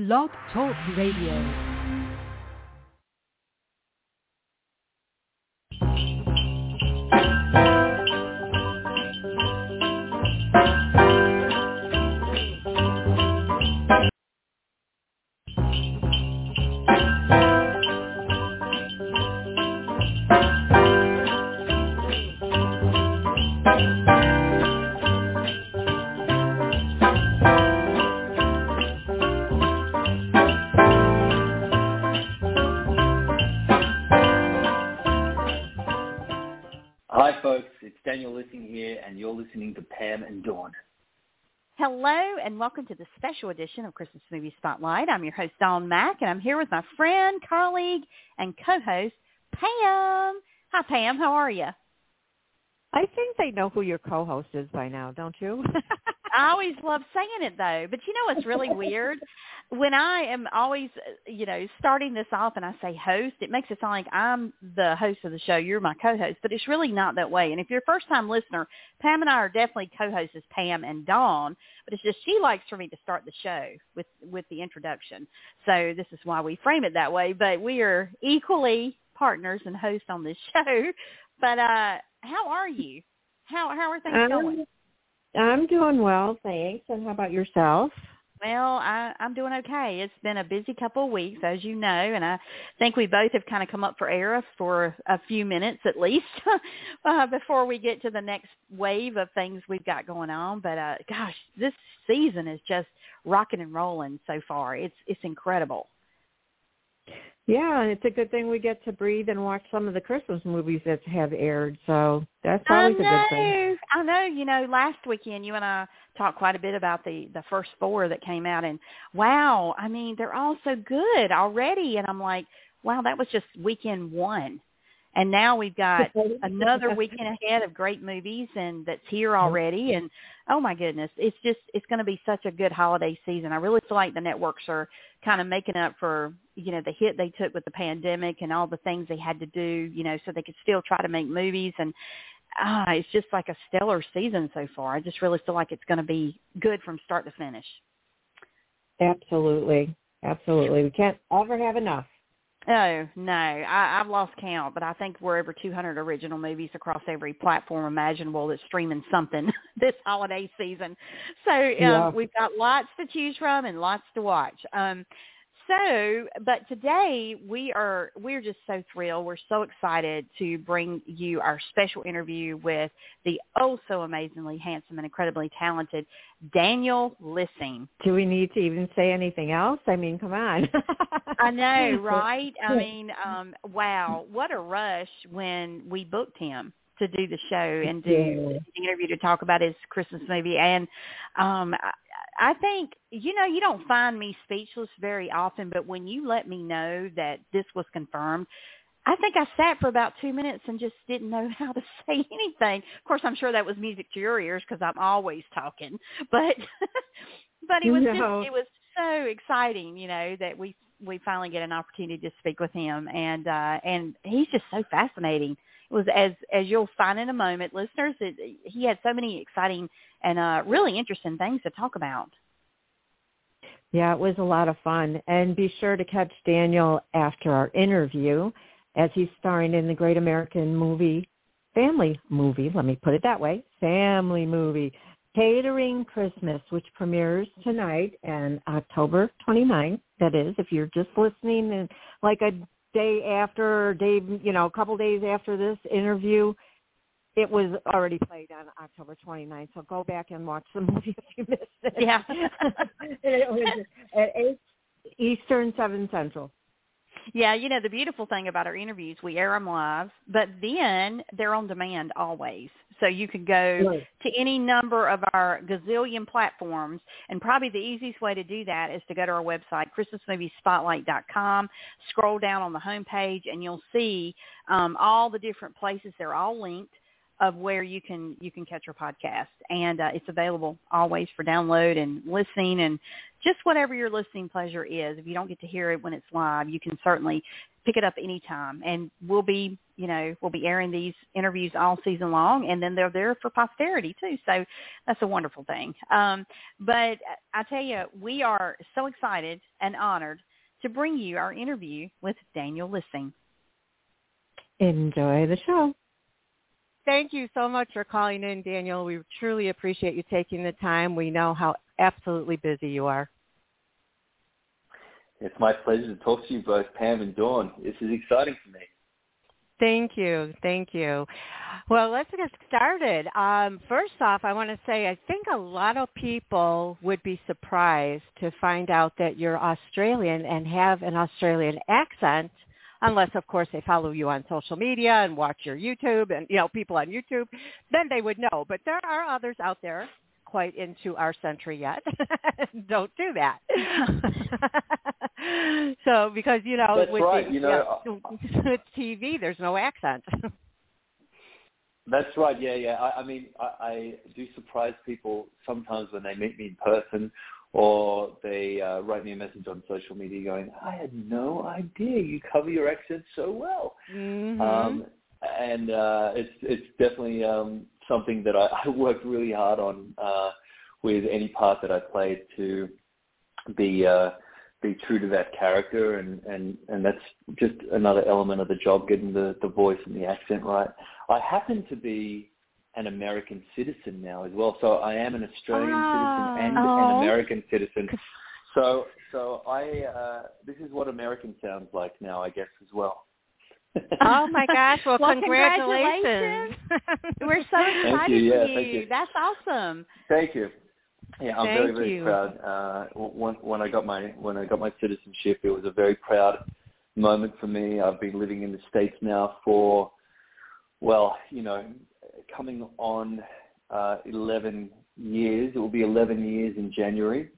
Blog Talk Radio. Listening to Pam and Dawn. Hello and welcome to the special edition of Christmas Movie Spotlight. I'm your host Dawn Mack and I'm here with my friend, colleague, and co-host Pam. Hi Pam, how are you? I think they know who your co-host is by now, don't you? I always love saying it though, but you know what's really weird? When I am always, uh, you know, starting this off and I say host, it makes it sound like I'm the host of the show. You're my co-host, but it's really not that way. And if you're a first-time listener, Pam and I are definitely co-hosts as Pam and Dawn, but it's just she likes for me to start the show with with the introduction. So this is why we frame it that way. But we are equally partners and hosts on this show. But uh how are you? How how are things Um, going? I'm doing well, thanks. And how about yourself? Well, I, I'm doing okay. It's been a busy couple of weeks, as you know, and I think we both have kind of come up for air for a few minutes at least uh, before we get to the next wave of things we've got going on. But uh, gosh, this season is just rocking and rolling so far. It's it's incredible. Yeah, and it's a good thing we get to breathe and watch some of the Christmas movies that have aired. So that's always a good thing. I know. You know, last weekend you and I talked quite a bit about the the first four that came out, and wow, I mean, they're all so good already. And I'm like, wow, that was just weekend one, and now we've got another weekend ahead of great movies, and that's here already. And oh my goodness, it's just it's going to be such a good holiday season. I really feel like the networks are kind of making up for you know the hit they took with the pandemic and all the things they had to do, you know, so they could still try to make movies and ah, it's just like a stellar season so far. I just really feel like it's going to be good from start to finish. Absolutely. Absolutely. We can't ever have enough. Oh no, I, I've lost count, but I think we're over 200 original movies across every platform imaginable that's streaming something this holiday season. So um, Yeah. we've got lots to choose from and lots to watch. Um, so, but today we are we're just so thrilled. We're so excited to bring you our special interview with the oh so amazingly handsome and incredibly talented Daniel Lissing. Do we need to even say anything else? I mean, come on. I know, right? I mean, um, wow, what a rush when we booked him to do the show and do Yeah. the interview to talk about his Christmas movie. And um, I, think, you know, you don't find me speechless very often, but when you let me know that this was confirmed, I think I sat for about two minutes and just didn't know how to say anything. Of course, I'm sure that was music to your ears because I'm always talking, but but it was No. just it was so exciting, you know, that we we finally get an opportunity to speak with him, and uh, and he's just so fascinating. Was as as you'll find in a moment, listeners. It, he had so many exciting and uh, really interesting things to talk about. Yeah, it was a lot of fun. And be sure to catch Daniel after our interview as he's starring in the Great American Movie Family Movie, let me put it that way, Family Movie, Catering Christmas, which premieres tonight and October 29th. That is, if you're just listening and like a day after, day, you know, a couple days after this interview, it was already played on October 29th. So go back and watch the movie if you missed it. Yeah. it was at 8 Eastern, 7 Central. Yeah, you know the beautiful thing about our interviews, we air them live, but then they're on demand always. So you can go Right. to any number of our gazillion platforms, and probably the easiest way to do that is to go to our website, christmasmuviesspotlight.com, scroll down on the homepage, and you'll see um, all the different places. They're all linked. Of where you can you can catch our podcast, and uh, it's available always for download and listening, and just whatever your listening pleasure is. If you don't get to hear it when it's live, you can certainly pick it up anytime, and we'll be you know we'll be airing these interviews all season long, and then they're there for posterity too. So that's a wonderful thing. Um, but I tell you, we are so excited and honored to bring you our interview with Daniel Lissing. Enjoy the show. Thank you so much for calling in, Daniel. We truly appreciate you taking the time. We know how absolutely busy you are. It's my pleasure to talk to you both, Pam and Dawn. This is exciting for me. Thank you. Thank you. Well, let's get started. Um, first off, I want to say I think a lot of people would be surprised to find out that you're Australian and have an Australian accent, unless, of course, they follow you on social media and watch your YouTube and, you know, people on YouTube. Then they would know. But there are others out there quite into our century yet. Don't do that. so because you know That's with right. the, You know, yeah, with TV, there's no accent. That's right. Yeah, yeah. I, I mean, I, I do surprise people sometimes when they meet me in person, or they uh, write me a message on social media going, "I had no idea you cover your accent so well." mm-hmm. Um, and uh, it's it's definitely um, something that I, I worked really hard on uh, with any part that I played to be uh, be true to that character, and, and, and that's just another element of the job, getting the, the voice and the accent right. I happen to be an American citizen now as well, so I am an Australian Ah. citizen and Oh. an American citizen. So so I uh, this is what American sounds like now, I guess as well. oh my gosh! Well, Well, congratulations. We're so excited you. Yeah, for thank you. you. That's awesome. Thank you. Yeah, I'm very very you. proud. Uh, when when I got my when I got my citizenship, it was a very proud moment for me. I've been living in the states now for well, you know, coming on uh, 11 years. It will be 11 years in January,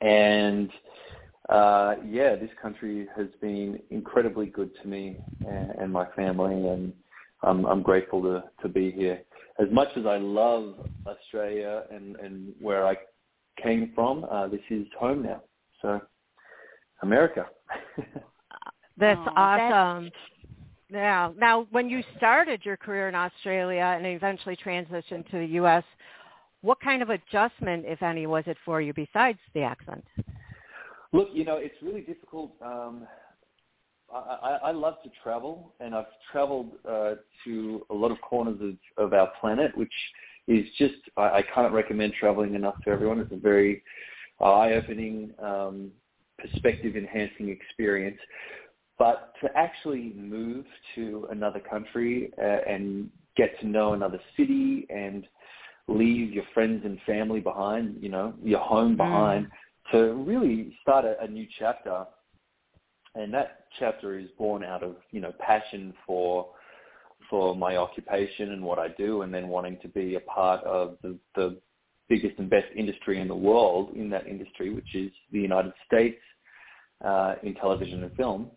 and uh, yeah, this country has been incredibly good to me and, and my family, and I'm, I'm grateful to, to be here. As much as I love Australia and, and where I came from, uh, this is home now. So, America. That's that's- awesome. Yeah. Now, now, when you started your career in Australia and eventually transitioned to the U.S., what kind of adjustment, if any, was it for you besides the accent? Look, you know, it's really difficult. Um, I, I, I love to travel, and I've traveled uh, to a lot of corners of, of our planet, which is just I, I can't recommend traveling enough to everyone. It's a very eye-opening, um, perspective-enhancing experience. But to actually move to another country uh, and get to know another city and leave your friends and family behind, you know, your home behind, to really start a, a new chapter. And that chapter is born out of, you know, passion for for my occupation and what I do and then wanting to be a part of the, the biggest and best industry in the world in that industry, which is the United States uh, in television and film,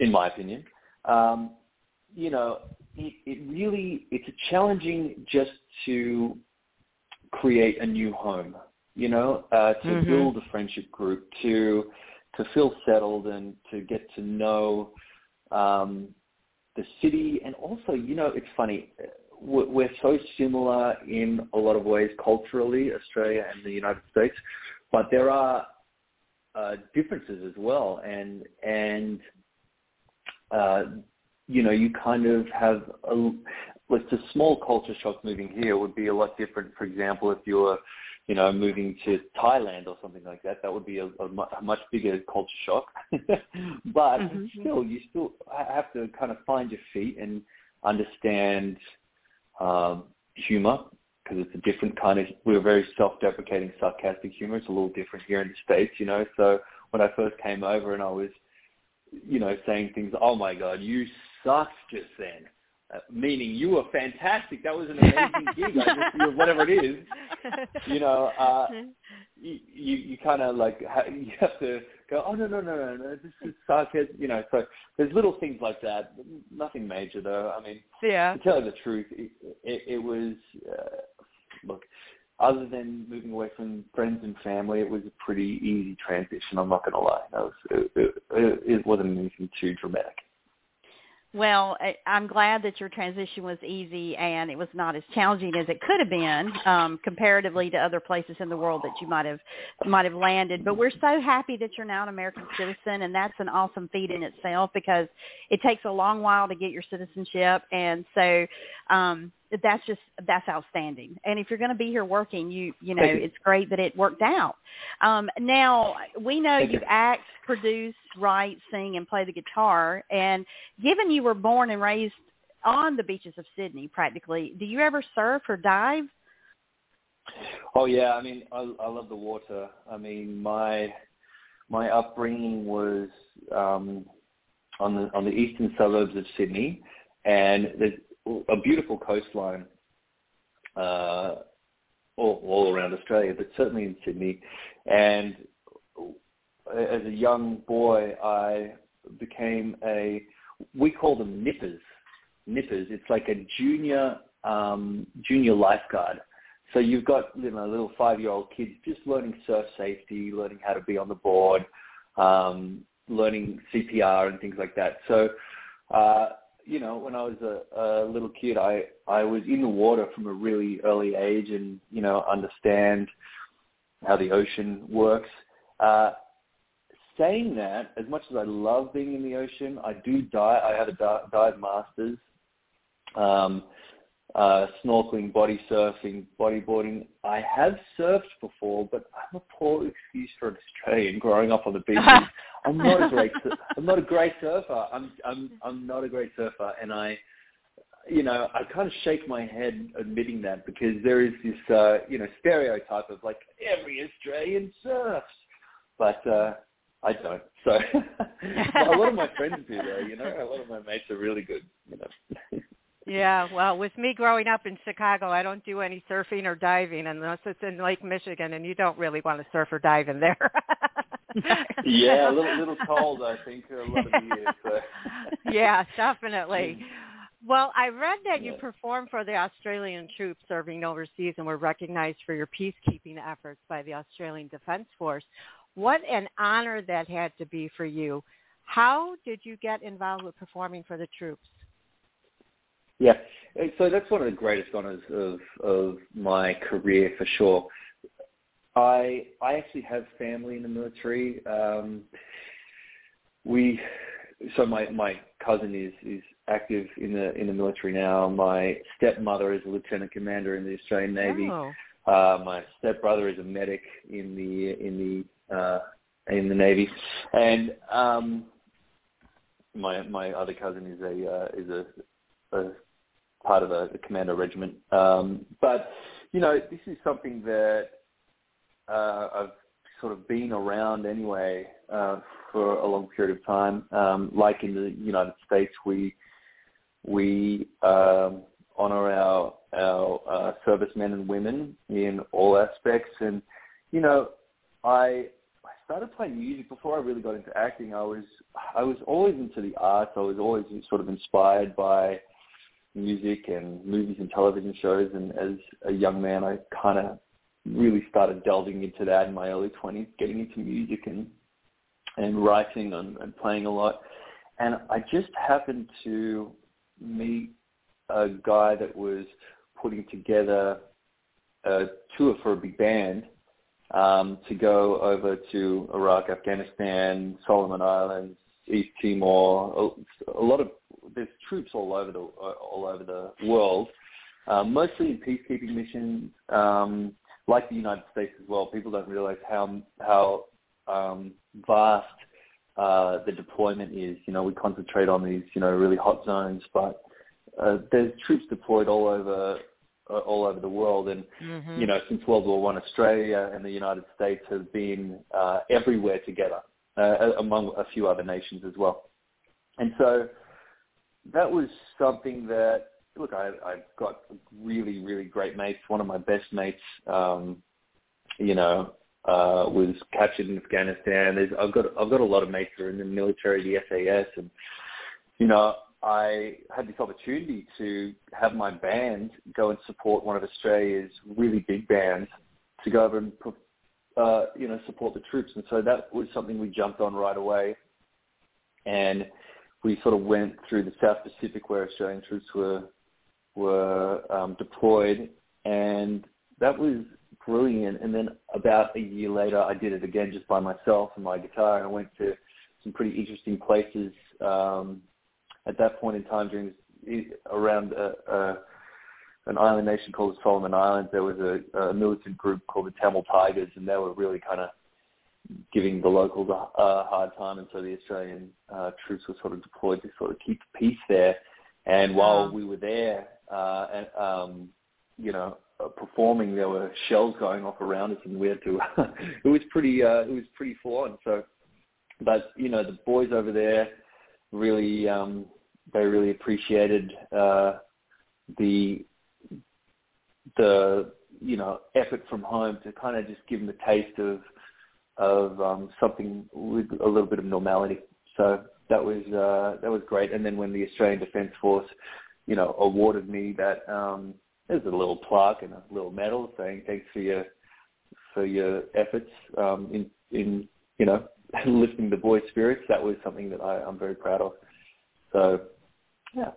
in my opinion. Um, you know, it, it really, it's challenging just to create a new home, you know, uh, to Mhm. build a friendship group, to to feel settled and to get to know um, the city. And also, you know, it's funny, we're, we're so similar in a lot of ways culturally, Australia and the United States, but there are uh, differences as well. And and uh, you know, you kind of have a, with a small culture shock moving here would be a lot different. For example, if you were, you know, moving to Thailand or something like that, that would be a, a, mu- a much bigger culture shock. but Mhm. still, you still have to kind of find your feet and understand um, humor because it's a different kind of. We're very self-deprecating, sarcastic humor. It's a little different here in the states, you know. So when I first came over and I was you know, saying things, oh my God, you sucked just then. uh, meaning you were fantastic. That was an amazing gig. I just, whatever it is, you know, uh, you you, you kind of like ha- you have to go. Oh no no no no no. This is sarcasm. You know, so there's little things like that. Nothing major though. I mean, yeah. To tell you the truth, it, it, it was uh, look. Other than moving away from friends and family, it was a pretty easy transition. I'm not going to lie. Was, it, it, it wasn't anything too dramatic. Well, I'm glad that your transition was easy and it was not as challenging as it could have been um, comparatively to other places in the world that you might have might have landed. But we're so happy that you're now an American citizen, and that's an awesome feat in itself because it takes a long while to get your citizenship, and so um, that's just that's outstanding. And if you're going to be here working, you you know you. it's great that it worked out. Um, now we know Thank you act, produce, write, sing, and play the guitar. And given you were born and raised on the beaches of Sydney, practically, do you ever surf or dive? Oh yeah, I mean, I, I love the water. I mean, my my upbringing was um, on the on the eastern suburbs of Sydney, and a beautiful coastline uh, all, all around Australia, but certainly in Sydney. And as a young boy, I became a we call them nippers. Nippers. It's like a junior um, junior lifeguard. So you've got you know little five year old kids just learning surf safety, learning how to be on the board, um, learning CPR and things like that. So uh, you know when I was a, a little kid, I I was in the water from a really early age, and you know understand how the ocean works. Uh, saying that, as much as I love being in the ocean, I do dive. I have a di- dive masters. Um, uh, snorkeling, body surfing, bodyboarding. I have surfed before, but I'm a poor excuse for an Australian growing up on the beach. I'm not a great, I'm not a great surfer. I'm, I'm, I'm not a great surfer, and I, you know, I kind of shake my head admitting that because there is this, uh, you know, stereotype of like every Australian surfs, but uh, I don't. So a lot of my friends do though. You know, a lot of my mates are really good. You know. Yeah, well, with me growing up in Chicago, I don't do any surfing or diving unless it's in Lake Michigan, and you don't really want to surf or dive in there. yeah, a little, little cold, I think, uh, a lot of the year. So. yeah, definitely. Well, I read that you Yeah. performed for the Australian troops serving overseas and were recognized for your peacekeeping efforts by the Australian Defence Force. What an honor that had to be for you. How did you get involved with performing for the troops? Yeah, so that's one of the greatest honors of of my career for sure. I I actually have family in the military. Um, we so my my cousin is is active in the in the military now. My stepmother is a lieutenant commander in the Australian Navy. Oh. Uh, my stepbrother is a medic in the in the uh, in the Navy, and um, my my other cousin is a uh, is a, a part of a, a commando regiment. Um, but you know, this is something that uh, I've sort of been around anyway uh, for a long period of time. Um, like in the United States, we we um, honor our our uh, servicemen and women in all aspects, and you know, I I started playing music before I really got into acting. I was I was always into the arts. I was always sort of inspired by music and movies and television shows. And as a young man, I kind of really started delving into that in my early 20s, getting into music and and writing and, and playing a lot. And I just happened to meet a guy that was putting together a tour for a big band um, to go over to Iraq, Afghanistan, Solomon Islands, East Timor. A, a lot of there's troops all over the all over the world, um, mostly in peacekeeping missions, um, like the United States as well. People don't realize how how um, vast uh, the deployment is. You know, we concentrate on these you know really hot zones, but uh, there's troops deployed all over uh, all over the world, and Mm-hmm. you know since World War One, Australia and the United States have been uh, everywhere together, uh, among a few other nations as well. And so that was something that look, I, I've got really, really great mates. One of my best mates, um, you know, uh, was captured in Afghanistan. There's, I've got, I've got a lot of mates who are in the military, the SAS, and you know, I had this opportunity to have my band go and support one of Australia's really big bands to go over and, uh, you know, support the troops. And so that was something we jumped on right away. And we sort of went through the South Pacific where Australian troops were were um, deployed, and that was brilliant. And then about a year later, I did it again just by myself and my guitar, and I went to some pretty interesting places um, at that point in time during around a, a, an island nation called the Solomon Islands. There was a, a militant group called the Tamil Tigers, and they were really kind of giving the locals a, a hard time, and so the Australian uh, troops were sort of deployed to sort of keep the peace there. And while we were there, uh, and um, you know, uh, performing, there were shells going off around us, and we had to. it was pretty. Uh, it was pretty full on. So, but you know, the boys over there really, um, they really appreciated uh, the the you know effort from home to kind of just give them a taste of of um, something with a little bit of normality. So that was uh, that was great. And then when the Australian Defence Force you know, awarded me that um there's a little plaque and a little medal saying thanks for your for your efforts um in in you know lifting the boys' spirits. That was something that I, I'm very proud of. So yeah.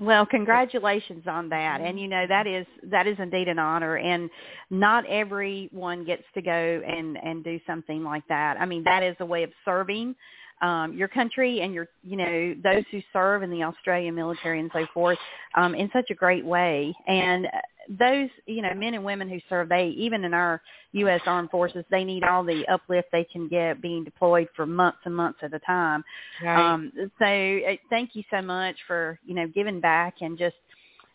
Well, congratulations on that. And you know that is that is indeed an honor and not everyone gets to go and and do something like that. I mean, that is a way of serving um, your country and your, you know, those who serve in the Australian military and so forth um, in such a great way. And those, you know, men and women who serve, they even in our U.S. Armed Forces, they need all the uplift they can get being deployed for months and months at a time. Right. Um, so uh, thank you so much for, you know, giving back and just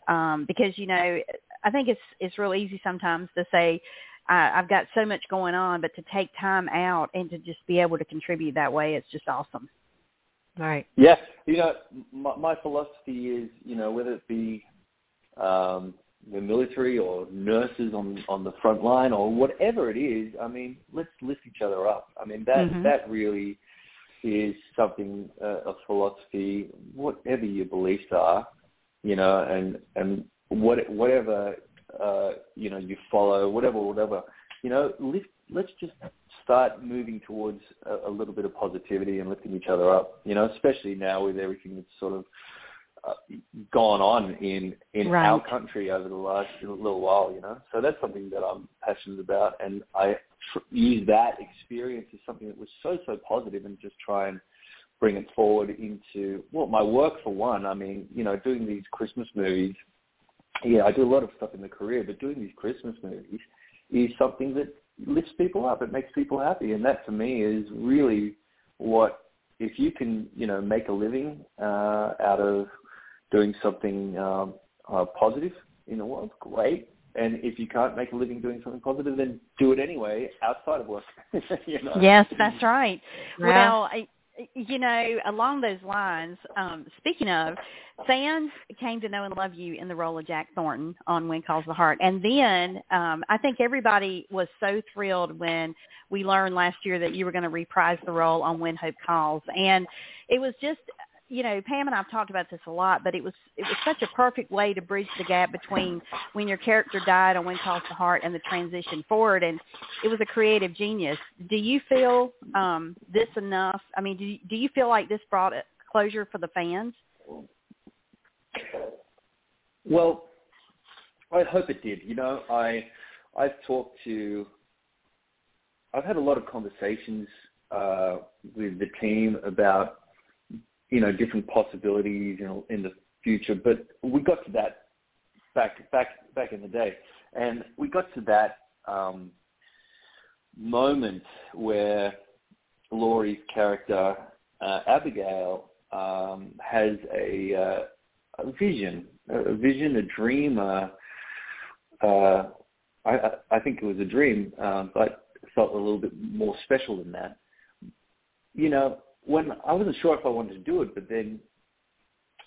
um, because, you know, I think it's it's real easy sometimes to say, I, I've got so much going on, but to take time out and to just be able to contribute that way, it's just awesome. Right. Yeah. You know, my, my philosophy is, you know, whether it be um, the military or nurses on on the front line or whatever it is, I mean, let's lift each other up. I mean, that Mhm. that really is something uh, a philosophy. Whatever your beliefs are, you know, and and what whatever uh, you know you follow, whatever, whatever, you know, lift, let's just start moving towards a, a little bit of positivity and lifting each other up. You know, especially now with everything that's sort of gone on in in Right. our country over the last little while. You know, so that's something that I'm passionate about, and I tr- use that experience as something that was so so positive, and just try and bring it forward into well my work for one. I mean, you know, doing these Christmas movies. Yeah, I do a lot of stuff in the career, but doing these Christmas movies is something that lifts people up. It makes people happy, and that to me is really what if you can, you know, make a living uh, out of doing something um, uh, positive in the world, great. And if you can't make a living doing something positive, then do it anyway outside of work. you know? Yes, that's right. Yeah. Well, I, you know, along those lines, um, speaking of, fans came to know and love you in the role of Jack Thornton on When Calls the Heart. And then um, I think everybody was so thrilled when we learned last year that you were going to reprise the role on When Hope Calls. And it was just you know, Pam and I've talked about this a lot, but it was it was such a perfect way to bridge the gap between when your character died on When Calls the Heart and the transition forward, and it was a creative genius. Do you feel um, this enough? I mean, do you, do you feel like this brought it closure for the fans? Well, I hope it did. You know, I I've talked to, I've had a lot of conversations uh, with the team about, you know, different possibilities in, in the future. But we got to that back back back in the day, and we got to that um, moment where Laurie's character uh, Abigail um, has a, uh, a vision, a vision, a dream. Uh, uh, I, I I think it was a dream, um, but felt a little bit more special than that. You know, when I wasn't sure if I wanted to do it, but then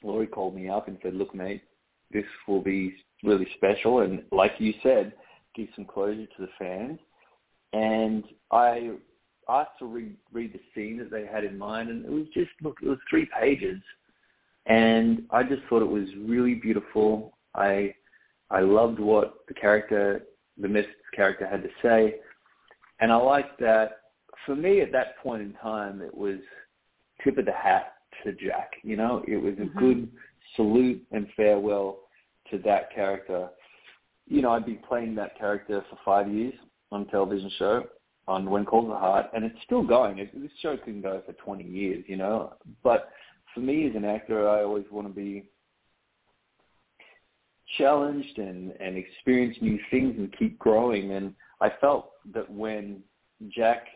Laurie called me up and said, "Look, mate, this will be really special, and like you said, give some closure to the fans." And I asked to read, read the scene that they had in mind, and it was just look, it was three pages, and I just thought it was really beautiful. I I loved what the character, the Mist's character, had to say, and I liked that. For me, at that point in time, it was tip of the hat to Jack. You know, it was a mm-hmm. good salute and farewell to that character. You know, I'd been playing that character for five years on a television show on When Calls the Heart, and it's still going. It, this show can go for 20 years, you know. But for me as an actor, I always want to be challenged and, and experience new things and keep growing. And I felt that when Jack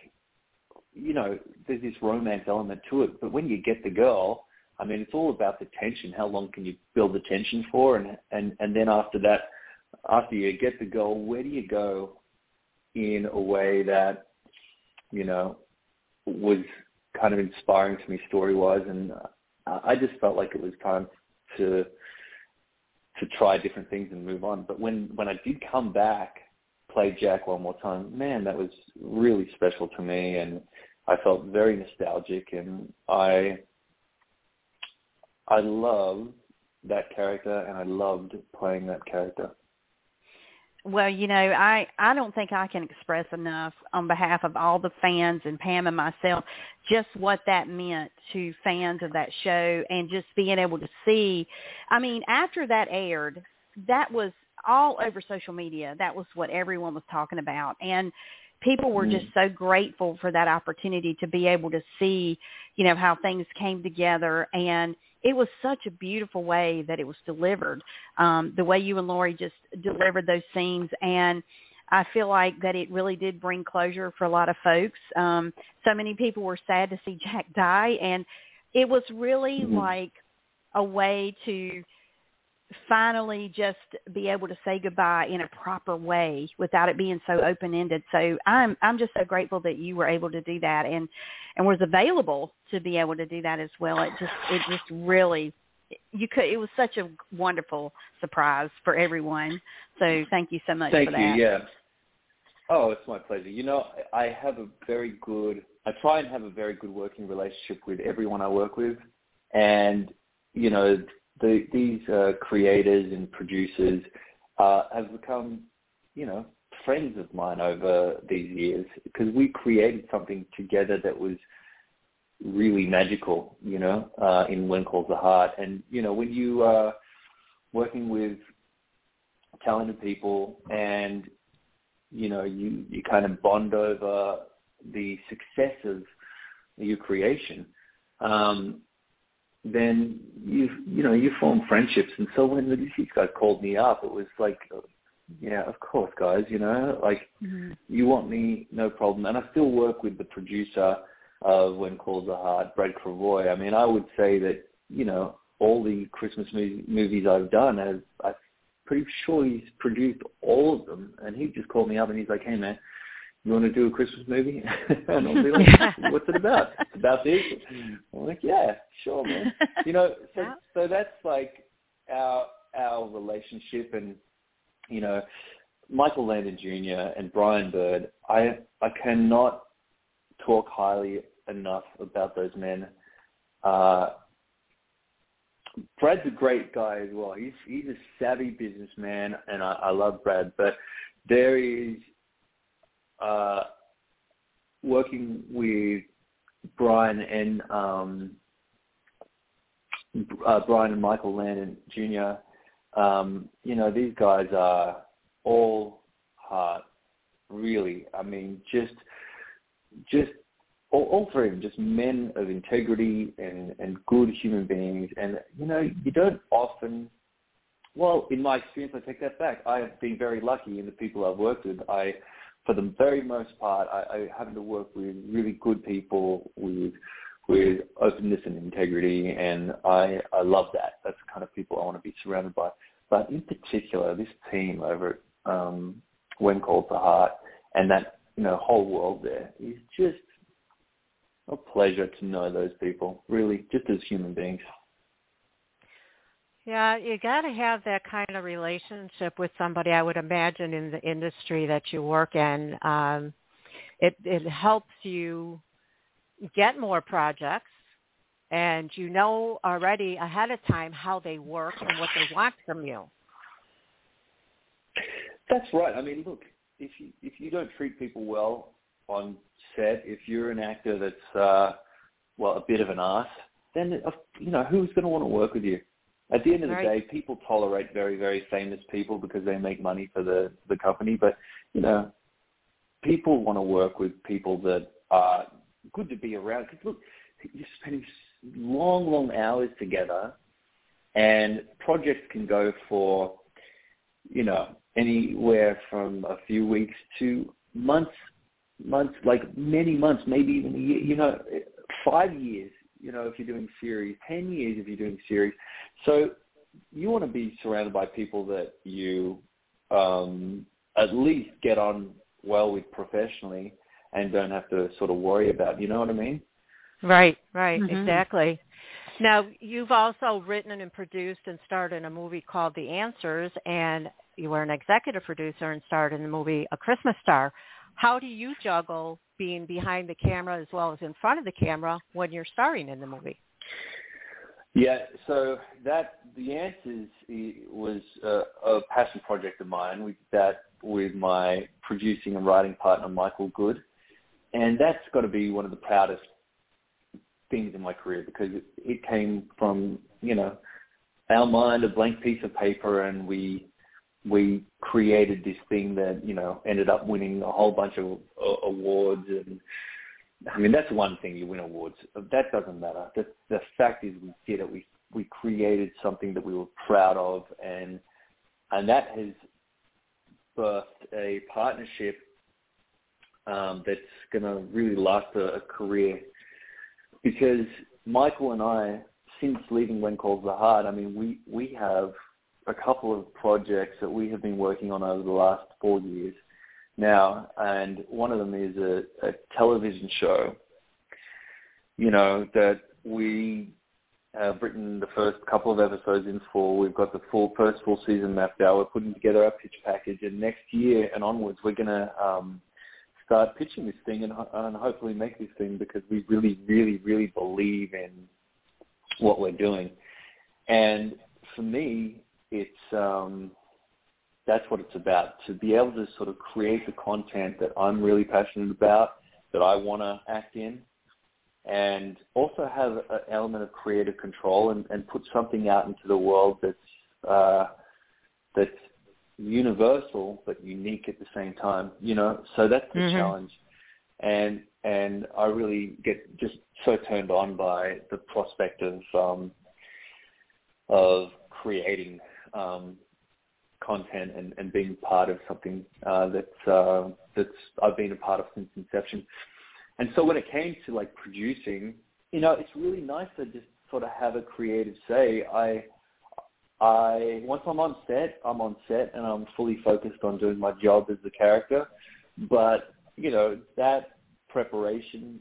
you know, there's this romance element to it, but when you get the girl, I mean, it's all about the tension. How long can you build the tension for? And, and, and then after that, after you get the girl, where do you go in a way that, you know, was kind of inspiring to me story-wise? And uh, I just felt like it was time to, to try different things and move on. But when, when I did come back, play Jack one more time, man, that was really special to me. And, I felt very nostalgic, and I I love that character, and I loved playing that character. Well, you know, I I don't think I can express enough on behalf of all the fans and Pam and myself just what that meant to fans of that show and just being able to see. I mean, after that aired, that was all over social media. That was what everyone was talking about. And people were just mm. so grateful for that opportunity to be able to see, you know, how things came together and it was such a beautiful way that it was delivered. Um, the way you and Laurie just delivered those scenes and I feel like that it really did bring closure for a lot of folks. Um, so many people were sad to see Jack die and it was really mm-hmm. like a way to finally just be able to say goodbye in a proper way without it being so open ended. So I'm I'm just so grateful that you were able to do that and and was available to be able to do that as well. It just it just really you could it was such a wonderful surprise for everyone. So thank you so much thank for that. you, yeah. Oh, it's my pleasure. You know, I have a very good I try and have a very good working relationship with everyone I work with and you know, the, these uh, creators and producers uh, have become, you know, friends of mine over these years because we created something together that was really magical, you know, uh, in When Calls the Heart. And, you know, when you are working with talented people and, you know, you, you kind of bond over the success of your creation, um, then you you know you form friendships. And so when the these guys called me up, it was like, yeah, of course, guys. You know, like mm-hmm. you want me, no problem. And I still work with the producer of When Calls the Heart, Brad Krevoy. I mean, I would say that you know all the Christmas movie, movies I've done, I've, I'm pretty sure he's produced all of them. And he just called me up and he's like, hey man you want to do a Christmas movie? and I'll be like, what's it about? It's about this. I'm like, yeah, sure, man. You know, so yeah. so that's like our our relationship, and you know, Michael Landon Jr. and Brian Bird. I I cannot talk highly enough about those men. Uh, Brad's a great guy as well. He's he's a savvy businessman, and I, I love Brad. But there is uh, working with Brian and um, uh, Brian and Michael Landon Jr. Um, you know, these guys are all heart, really. I mean, just just all, all three of them, just men of integrity and and good human beings. And you know, you don't often. Well, in my experience, I take that back. I have been very lucky in the people I've worked with. I for the very most part, I, I happen to work with really good people with with openness and integrity, and I I love that. That's the kind of people I want to be surrounded by. But in particular, this team over at um, When Calls the Heart and that you know whole world there is just a pleasure to know those people. Really, just as human beings. Yeah, you got to have that kind of relationship with somebody. I would imagine in the industry that you work in, um, it it helps you get more projects, and you know already ahead of time how they work and what they want from you. That's right. I mean, look, if you if you don't treat people well on set, if you're an actor that's uh, well a bit of an ass, then you know who's going to want to work with you. At the end of the right. day, people tolerate very very famous people because they make money for the the company, but you know people want to work with people that are good to be around. Because look, you're spending long long hours together, and projects can go for you know anywhere from a few weeks to months, months, like many months, maybe even a year, you know, five years, you know, if you're doing series, 10 years if you're doing series. So you want to be surrounded by people that you um, at least get on well with professionally and don't have to sort of worry about. You know what I mean? Right, right, mm-hmm. exactly. Now, you've also written and produced and starred in a movie called The Answers, and you were an executive producer and starred in the movie A Christmas Star. How do you juggle being behind the camera as well as in front of the camera when you're starring in the movie? Yeah, so that the answers was a, a passion project of mine. We did that with my producing and writing partner Michael Good, and that's got to be one of the proudest things in my career because it, it came from you know our mind, a blank piece of paper, and we we created this thing that you know ended up winning a whole bunch of uh, awards and I mean that's one thing you win awards. That doesn't matter. The the fact is we did it. We we created something that we were proud of and and that has birthed a partnership um, that's going to really last a, a career. Because Michael and I since leaving When Calls the Heart I mean we we have a couple of projects that we have been working on over the last four years now, and one of them is a, a television show. You know that we have written the first couple of episodes in full. We've got the full first full season mapped out. We're putting together our pitch package, and next year and onwards, we're gonna um, start pitching this thing and, and hopefully make this thing because we really, really, really believe in what we're doing. And for me, it's um, that's what it's about to be able to sort of create the content that I'm really passionate about, that I want to act in, and also have an element of creative control and, and put something out into the world that's uh, that's universal but unique at the same time. You know, so that's the mm-hmm. challenge, and and I really get just so turned on by the prospect of um, of creating um, content and, and being part of something uh, that's uh, that's I've been a part of since inception. And so when it came to like producing, you know, it's really nice to just sort of have a creative say. I I once I'm on set, I'm on set and I'm fully focused on doing my job as the character. But you know that preparation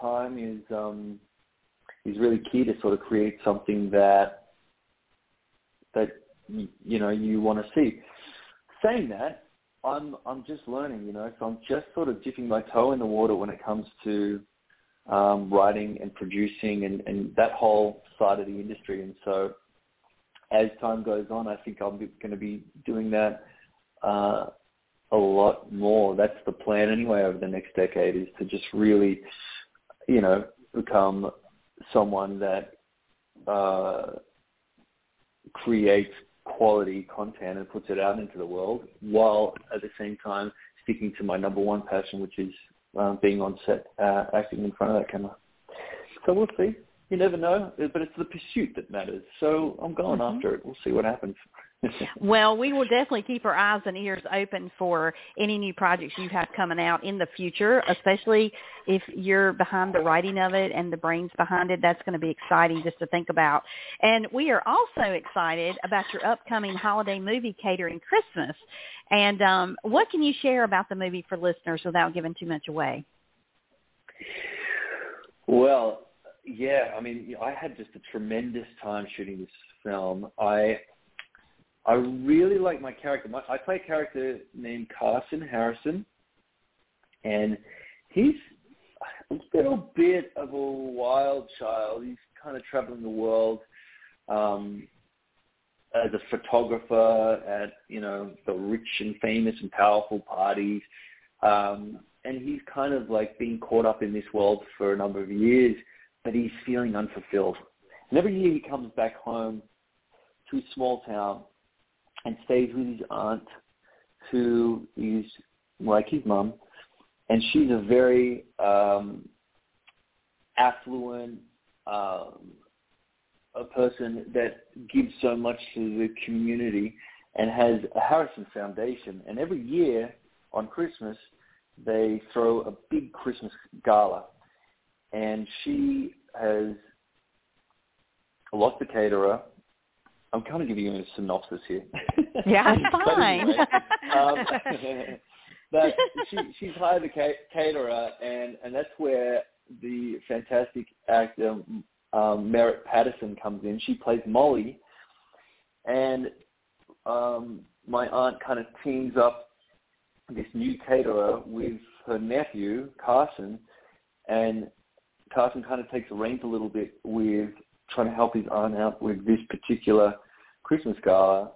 time is um, is really key to sort of create something that that you know you want to see. Saying that, I'm I'm just learning, you know, so I'm just sort of dipping my toe in the water when it comes to um, writing and producing and, and that whole side of the industry. And so, as time goes on, I think I'm going to be doing that uh, a lot more. That's the plan anyway over the next decade is to just really, you know, become someone that uh, creates quality content and puts it out into the world while at the same time sticking to my number one passion, which is um, being on set, uh, acting in front of that camera. So we'll see. You never know, but it's the pursuit that matters. So I'm going mm-hmm. after it. We'll see what happens well, we will definitely keep our eyes and ears open for any new projects you have coming out in the future, especially if you're behind the writing of it and the brains behind it. That's going to be exciting just to think about. And we are also excited about your upcoming holiday movie catering Christmas. And um, what can you share about the movie for listeners without giving too much away? Well, yeah, I mean, I had just a tremendous time shooting this film. I I really like my character. My, I play a character named Carson Harrison, and he's a little bit of a wild child. He's kind of traveling the world um, as a photographer at you know the rich and famous and powerful parties, um, and he's kind of like being caught up in this world for a number of years, but he's feeling unfulfilled. And every year he comes back home to a small town and stays with his aunt, who is like his mum, and she's a very um, affluent, um, a person that gives so much to the community and has a Harrison Foundation. And every year on Christmas, they throw a big Christmas gala. And she has lost the caterer. I'm kind of giving you a synopsis here. Yeah, fine. um, but she, she's hired a caterer, and, and that's where the fantastic actor um, Merritt Patterson comes in. She plays Molly, and um, my aunt kind of teams up this new caterer with her nephew Carson, and Carson kind of takes the reins a little bit with trying to help his aunt out with this particular Christmas gala.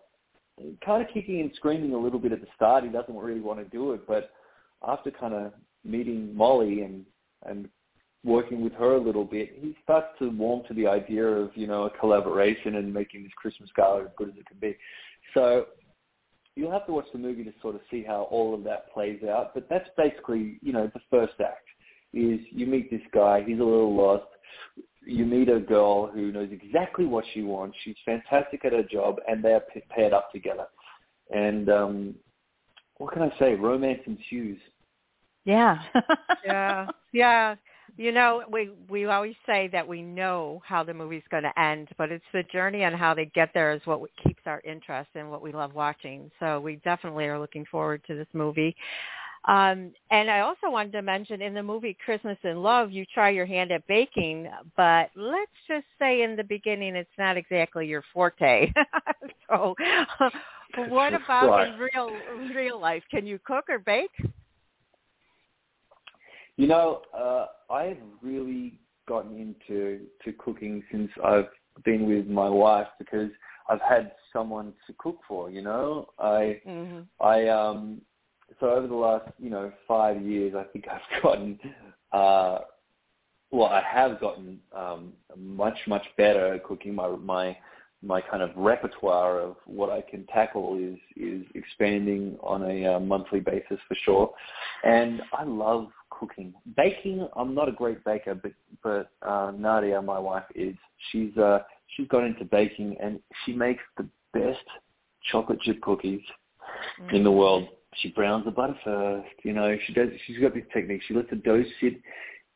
Kind of kicking and screaming a little bit at the start. He doesn't really want to do it, but after kind of meeting Molly and and working with her a little bit, he starts to warm to the idea of, you know, a collaboration and making this Christmas gala as good as it can be. So you'll have to watch the movie to sort of see how all of that plays out. But that's basically, you know, the first act is you meet this guy, he's a little lost. You meet a girl who knows exactly what she wants. She's fantastic at her job, and they're paired up together. And um, what can I say? Romance ensues. Yeah. yeah. Yeah. You know, we we always say that we know how the movie's going to end, but it's the journey and how they get there is what keeps our interest and what we love watching. So we definitely are looking forward to this movie. Um, and I also wanted to mention in the movie Christmas in Love, you try your hand at baking, but let's just say in the beginning it's not exactly your forte. so, what about right. in real real life? Can you cook or bake? You know, uh, I've really gotten into to cooking since I've been with my wife because I've had someone to cook for. You know, I mm-hmm. I um so over the last you know five years, I think I've gotten uh well, I have gotten um much much better at cooking. My my my kind of repertoire of what I can tackle is is expanding on a uh, monthly basis for sure, and I love cooking. Baking, I'm not a great baker, but but uh, Nadia, my wife, is. She's uh she's got into baking, and she makes the best chocolate chip cookies mm. in the world. She browns the butter first. You know, she does. She's got this technique. She lets the dough sit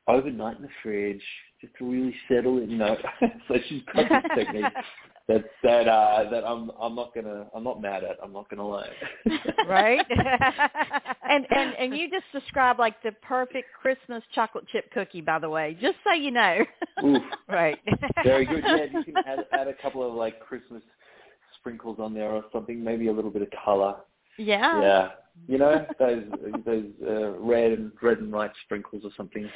overnight in the fridge just to really settle it. You know, so she's got this technique that that uh that I'm I'm not gonna I'm not mad at. I'm not gonna lie. right. and and and you just described like the perfect Christmas chocolate chip cookie, by the way. Just so you know. Oof. Right. Very good. Yeah, you can add add a couple of like Christmas sprinkles on there or something. Maybe a little bit of color. Yeah. Yeah. You know those those uh, red and red and white sprinkles or something.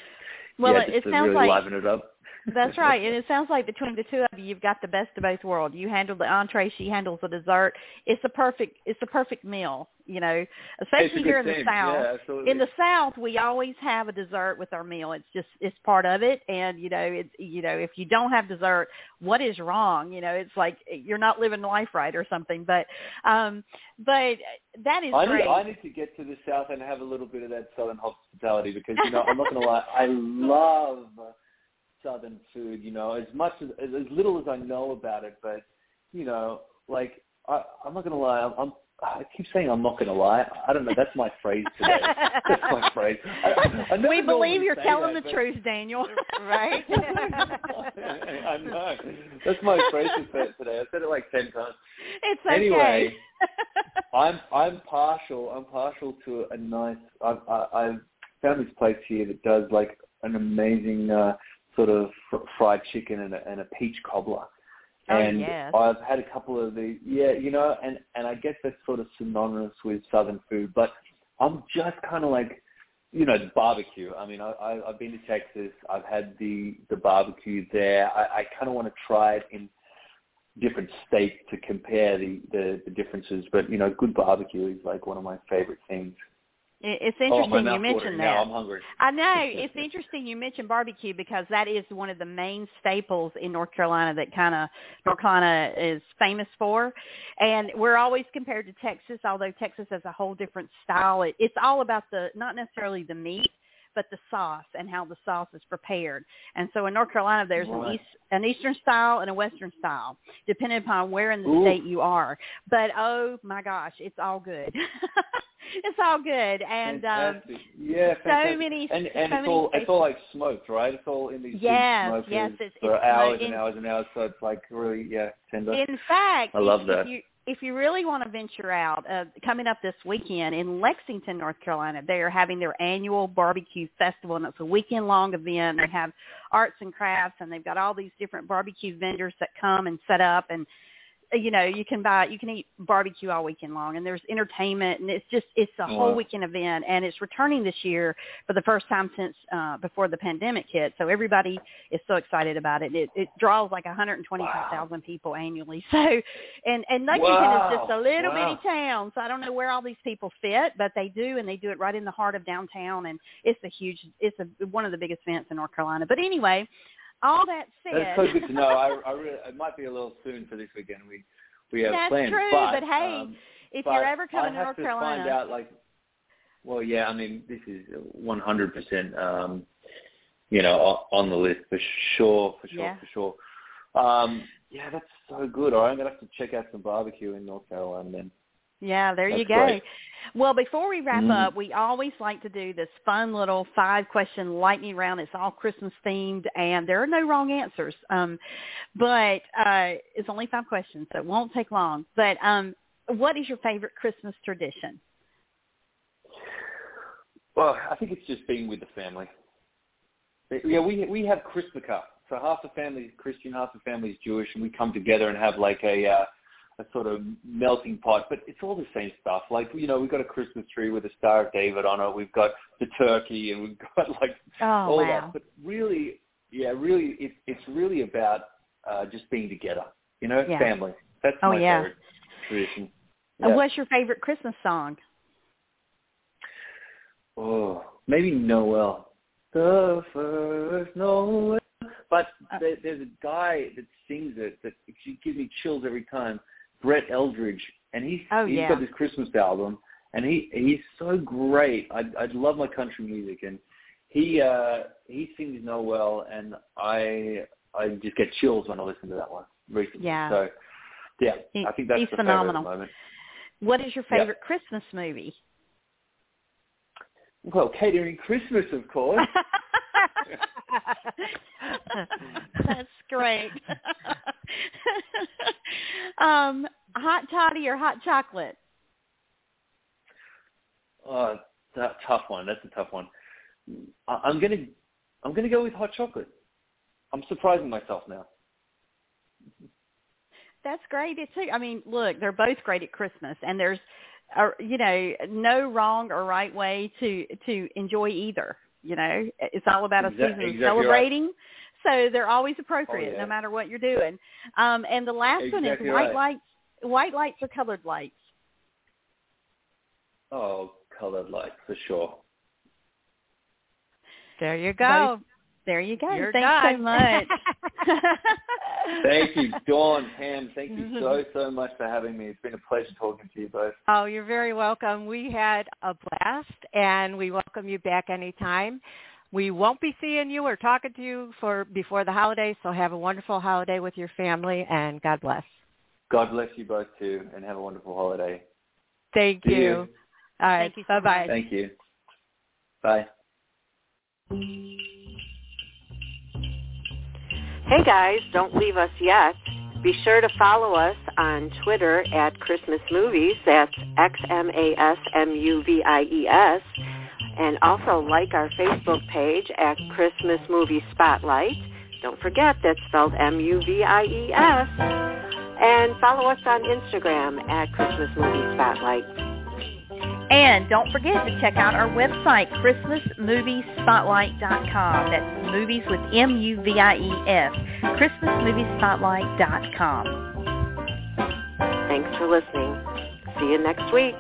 Well, yeah, just it to sounds really like liven it up. That's right. And it sounds like between the two of you, you've got the best of both worlds. You handle the entree, she handles the dessert. It's a perfect, it's a perfect meal. You know, especially here in the. South. Yeah, in the South, we always have a dessert with our meal. It's just, it's part of it. And you know, it's, you know, if you don't have dessert, what is wrong? You know, it's like you're not living life right or something. But, um, but that is I great. need, I need to get to the South and have a little bit of that Southern hospitality because you know I'm not going to lie, I love southern food, you know, as much as as little as I know about it, but you know, like I, I'm not gonna lie, I'm, I'm I keep saying I'm not going to lie. I don't know. That's my phrase today. that's my phrase. I, I we believe you're telling that, the truth, Daniel. right? I know. That's my phrase today. I said it like ten times. It's okay. Anyway, I'm I'm partial. I'm partial to a nice. I've I, I've found this place here that does like an amazing uh, sort of fr- fried chicken and a, and a peach cobbler. Oh, And yes. I've had a couple of the yeah, you know, and and I guess that's sort of synonymous with southern food, but I'm just kind of like, you know, barbecue. I mean, I, I I've been to Texas. I've had the the barbecue there. I, I kind of want to try it in different states to compare the, the the differences. But you know, good barbecue is like one of my favorite things. It- It's oh, interesting you mentioned that. now. I'm hungry. I know. It's interesting you mentioned barbecue because that is one of the main staples in North Carolina that kind of North Carolina is famous for. And we're always compared to Texas, although Texas has a whole different style. It, it's all about the, not necessarily the meat, but the sauce and how the sauce is prepared. And so in North Carolina, there's an, east, an Eastern style and a Western style, depending upon where in the Ooh. state you are. But oh my gosh, it's all good. it's all good. And um, fantastic. yeah, so many- and and so it's many all it's all like smoked, right? It's all in these Yes, smokers yes, it's- for it's hours smo- and hours and hours. So it's like really yeah tender. In fact, I love that. You if you really want to venture out, uh, coming up this weekend in Lexington, North Carolina, they are having their annual barbecue festival, and it's a weekend long event. They have arts and crafts, and they've got all these different barbecue vendors that come and set up and you know you can buy you can eat barbecue all weekend long and there's entertainment and it's just it's a whole weekend event and it's returning this year for the first time since uh before the pandemic hit so everybody is so excited about it. It, it draws like 125,000 people annually so and and Lexington is just a little Wow. bitty town so I don't know where all these people fit but they do and they do it right in the heart of downtown and it's a huge it's a one of the biggest events in North Carolina. But anyway all that said That's so good to know. I, I really, it might be a little soon for this weekend. We we have That's plans, true, but, but hey, um, if but you're ever coming to North to Carolina find out like, well, yeah, I mean, this is 100 percent, um, you know, on the list for sure, for sure, Yeah. for sure. Um, yeah, that's so good. All right, I'm gonna have to check out some barbecue in North Carolina then. Yeah, there you go. great. Well, before we wrap Mm. up, we always like to do this fun little five question lightning round. It's all Christmas themed and there are no wrong answers. Um but uh it's only five questions, so it won't take long. But um what is your favorite Christmas tradition? Well, I think it's just being with the family. Yeah, we we have Christmas So half the family is Christian, half the family is Jewish, and we come together and have like a uh, a sort of melting pot. But it's all the same stuff. Like you know, we've got a Christmas tree with a Star of David on it. We've got the turkey, and we've got like Oh, all wow. that. But really, yeah, really, it, it's really about uh, just being together. You know, Yeah. family. That's Oh, my yeah. favorite tradition. And Yeah. what's your favorite Christmas song? Oh, maybe Noel. The first Noel. But Uh, there, there's a guy that sings it that gives me chills every time. Brett Eldredge, and he's Oh, he's yeah. got this Christmas album, and he he's so great. I I love my country music, and he uh he sings Noel, and I I just get chills when I listen to that one recently. Yeah. So yeah, He- I think that's he's the phenomenal. favorite moment. What is your Yeah. favorite Christmas movie? Well, catering Christmas, of course. That's great. um, hot toddy or hot chocolate? Oh, that tough one. That's a tough one. I, I'm gonna, I'm gonna go with hot chocolate. I'm surprising myself now. That's great It too. I mean, look, they're both great at Christmas, and there's, uh, you know, no wrong or right way to to enjoy either. You know, it's all about a Exac- season of exactly right. celebrating. So they're always appropriate, Oh, yeah. no matter what you're doing. Um, and the last one is white right. lights. White lights or colored lights? Oh, colored lights for sure. There you go. There you go. You're Thanks so much. Thank you, Dawn, Pam. Thank you so so much for having me. It's been a pleasure talking to you both. Oh, you're very welcome. We had a blast, and we welcome you back anytime. We won't be seeing you or talking to you for before the holidays, so have a wonderful holiday with your family, and God bless. God bless you both too, and have a wonderful holiday. Thank See you. you. All right. Thank you so Bye-bye. Thank you. Bye. Hey guys, don't leave us yet. Be sure to follow us on Twitter at Christmas MuVies. That's X M A S M U V I E S. And also like our Facebook page at Christmas MuVies Spotlight. Don't forget that's spelled M-U-V-I-E-S. And follow us on Instagram at Christmas MuVies Spotlight. And don't forget to check out our website, christmasmuviesspotlight.com. That's movies with M-U-V-I-E-S. christmasmuviesspotlight.com. Thanks for listening. See you next week.